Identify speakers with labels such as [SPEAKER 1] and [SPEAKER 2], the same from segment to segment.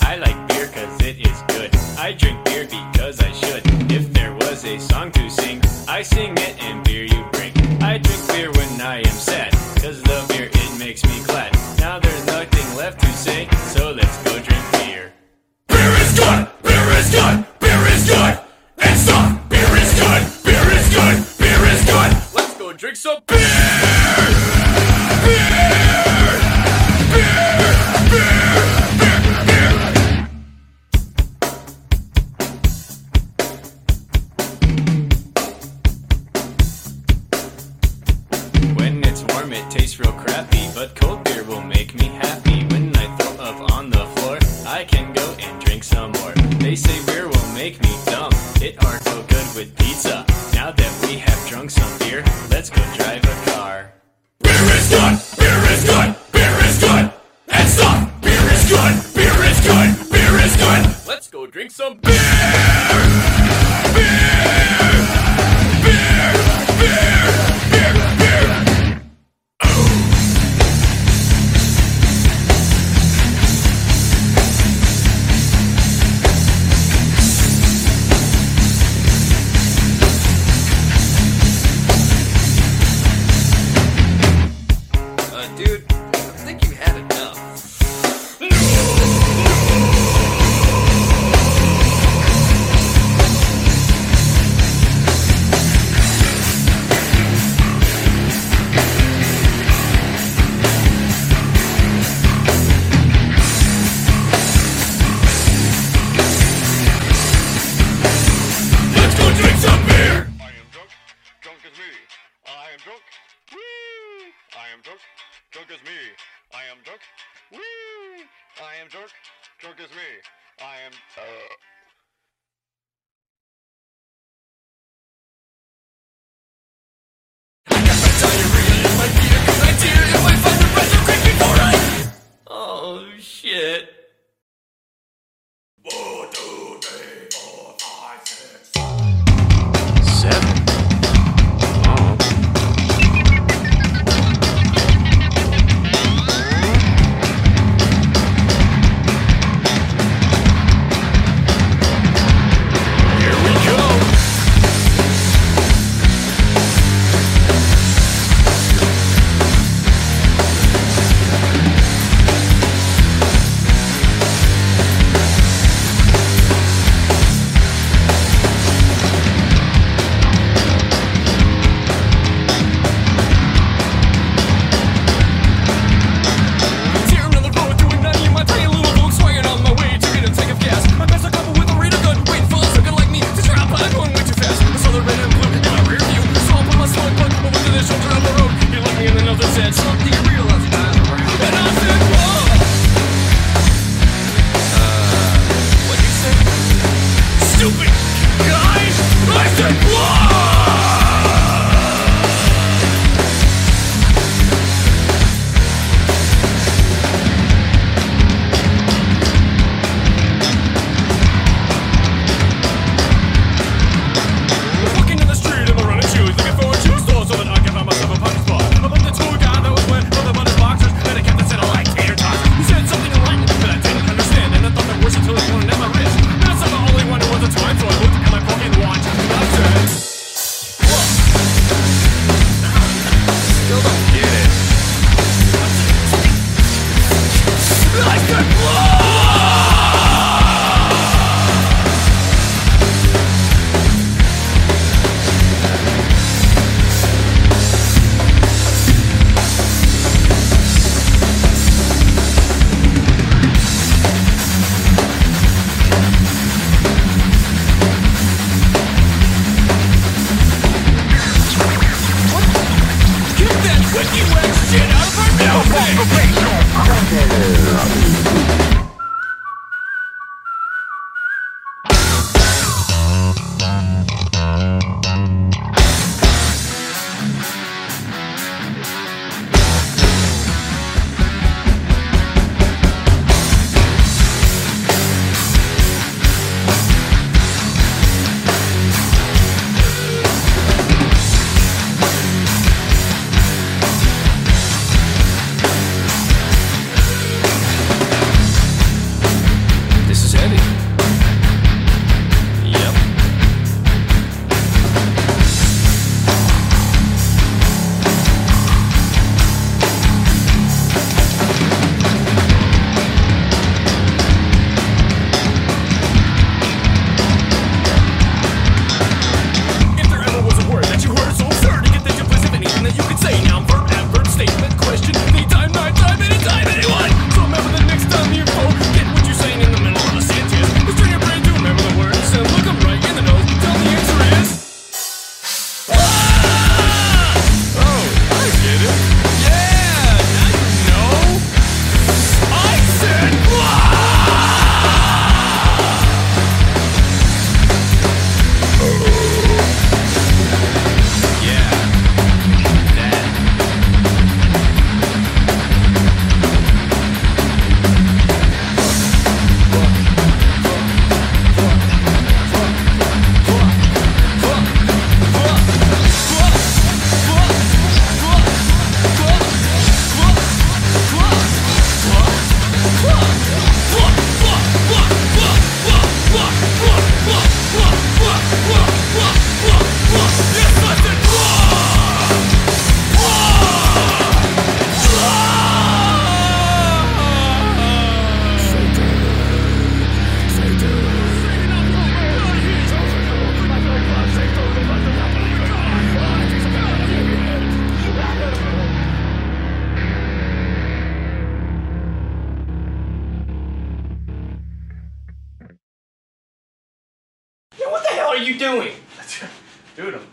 [SPEAKER 1] I like beer cause it is good. I drink beer because I should. If there was a song to sing, I sing it and beer you bring. I drink beer when I am sad. so
[SPEAKER 2] big.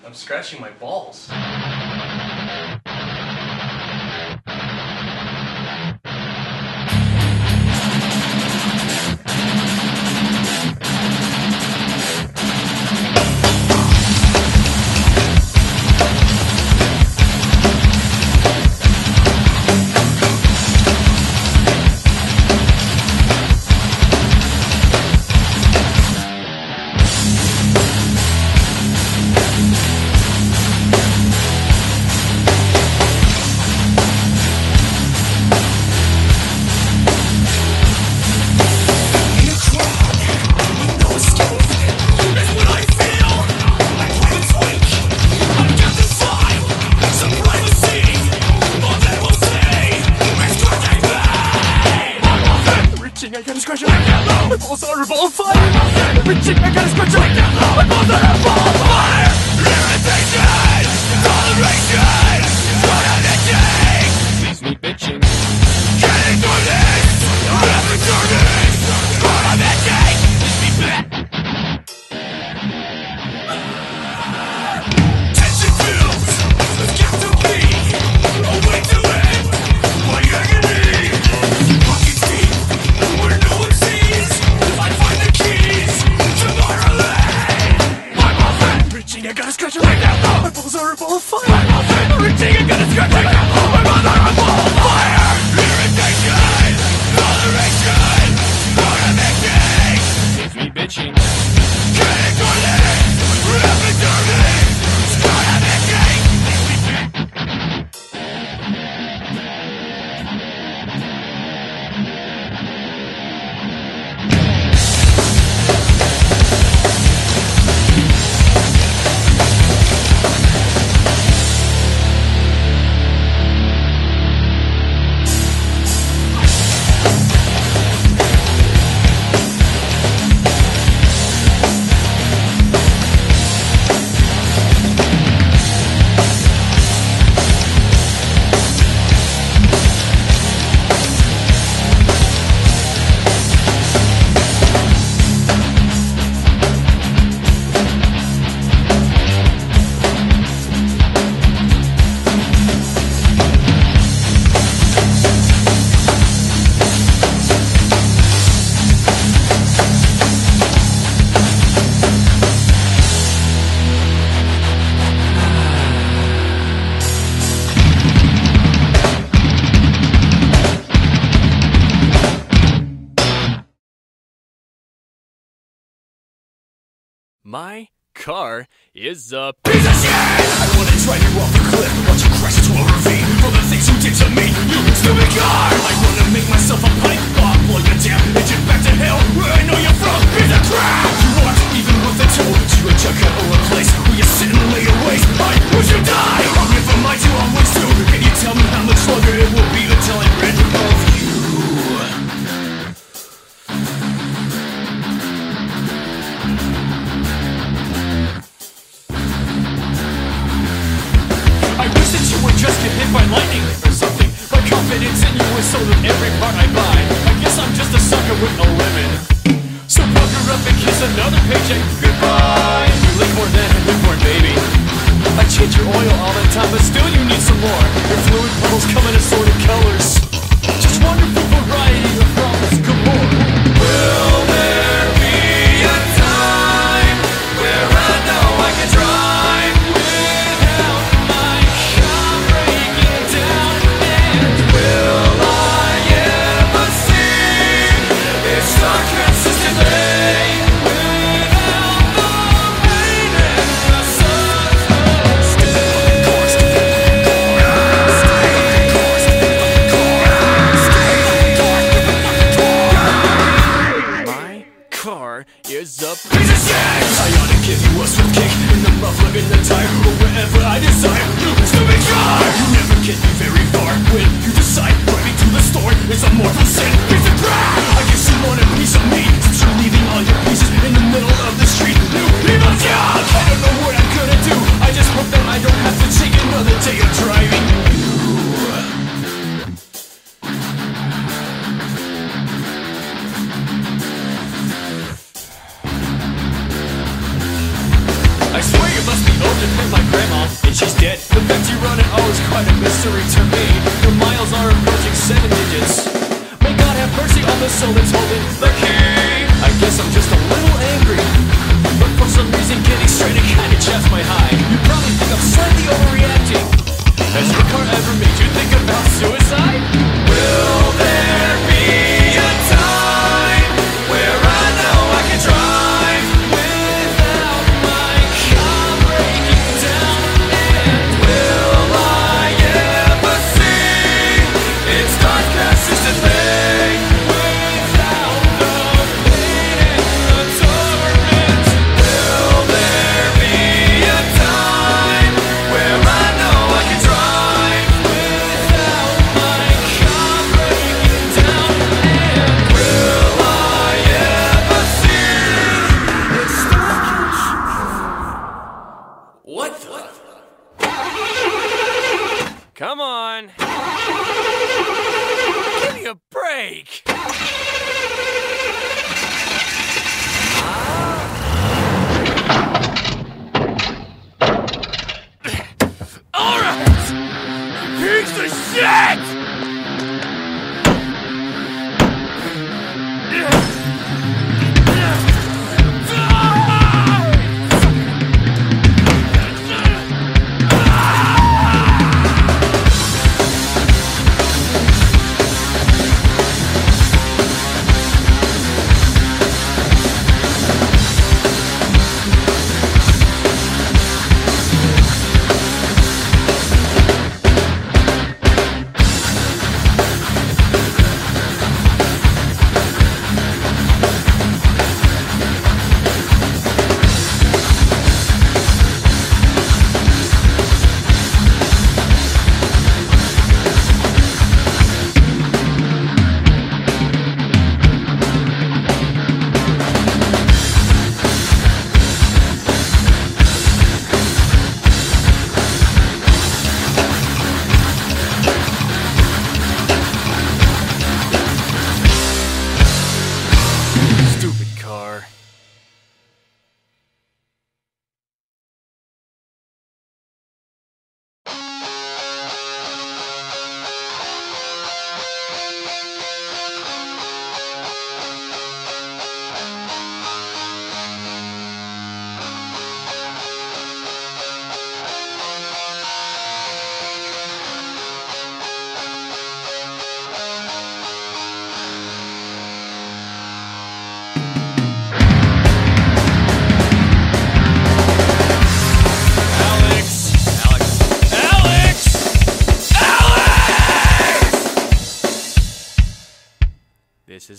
[SPEAKER 1] I'm scratching my balls.
[SPEAKER 2] My
[SPEAKER 1] car is a piece of shit!
[SPEAKER 2] I wanna drive you off the cliff, watch you crash into a ravine For the things you did to me, you stupid car! I wanna make myself a pipe bomb, blow your damn engine back to hell Where I know you're from, piece of crap! You aren't even worth the tool to a junkyard or a place Where you sit and lay your waste, I wish you die! I'm here for my two, I'm too Can you tell me how much longer it will be until I ran all of you?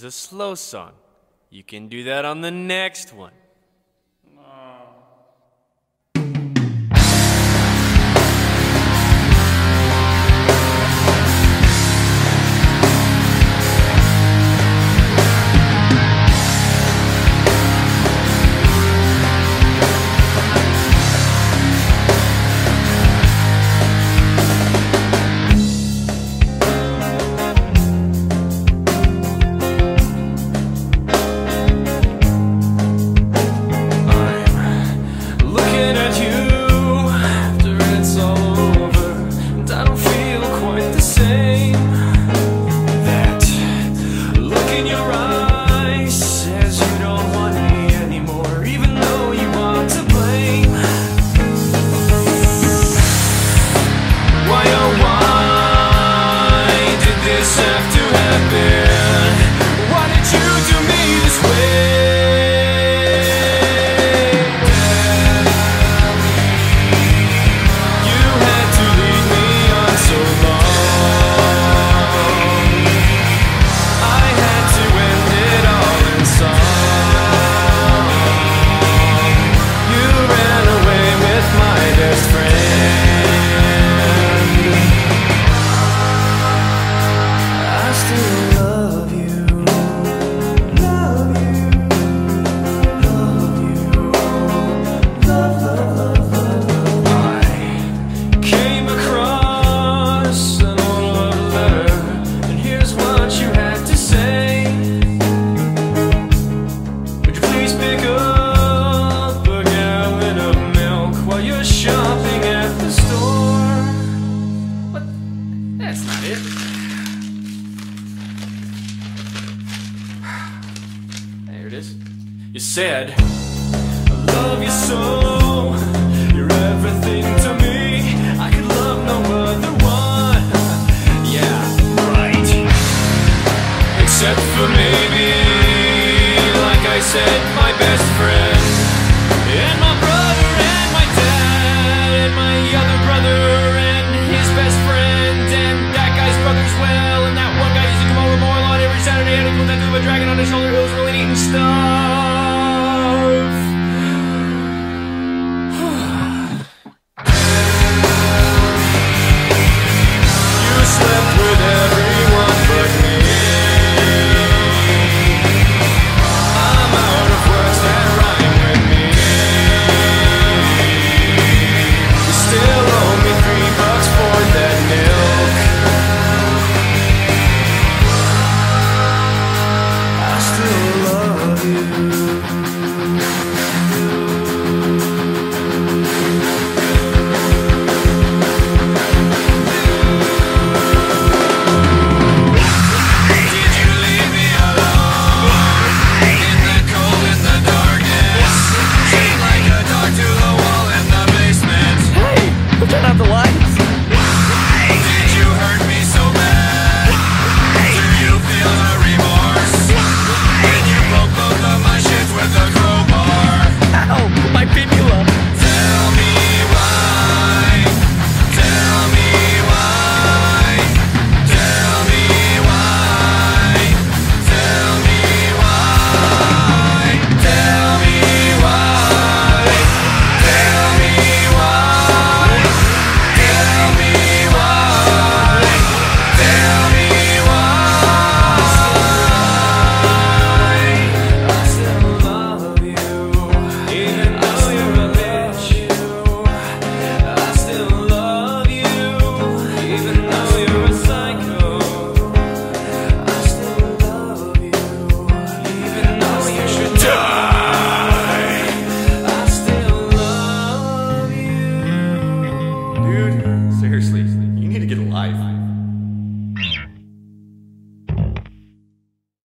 [SPEAKER 2] a slow song. You can do that on the next one. said, I love you so, you're everything.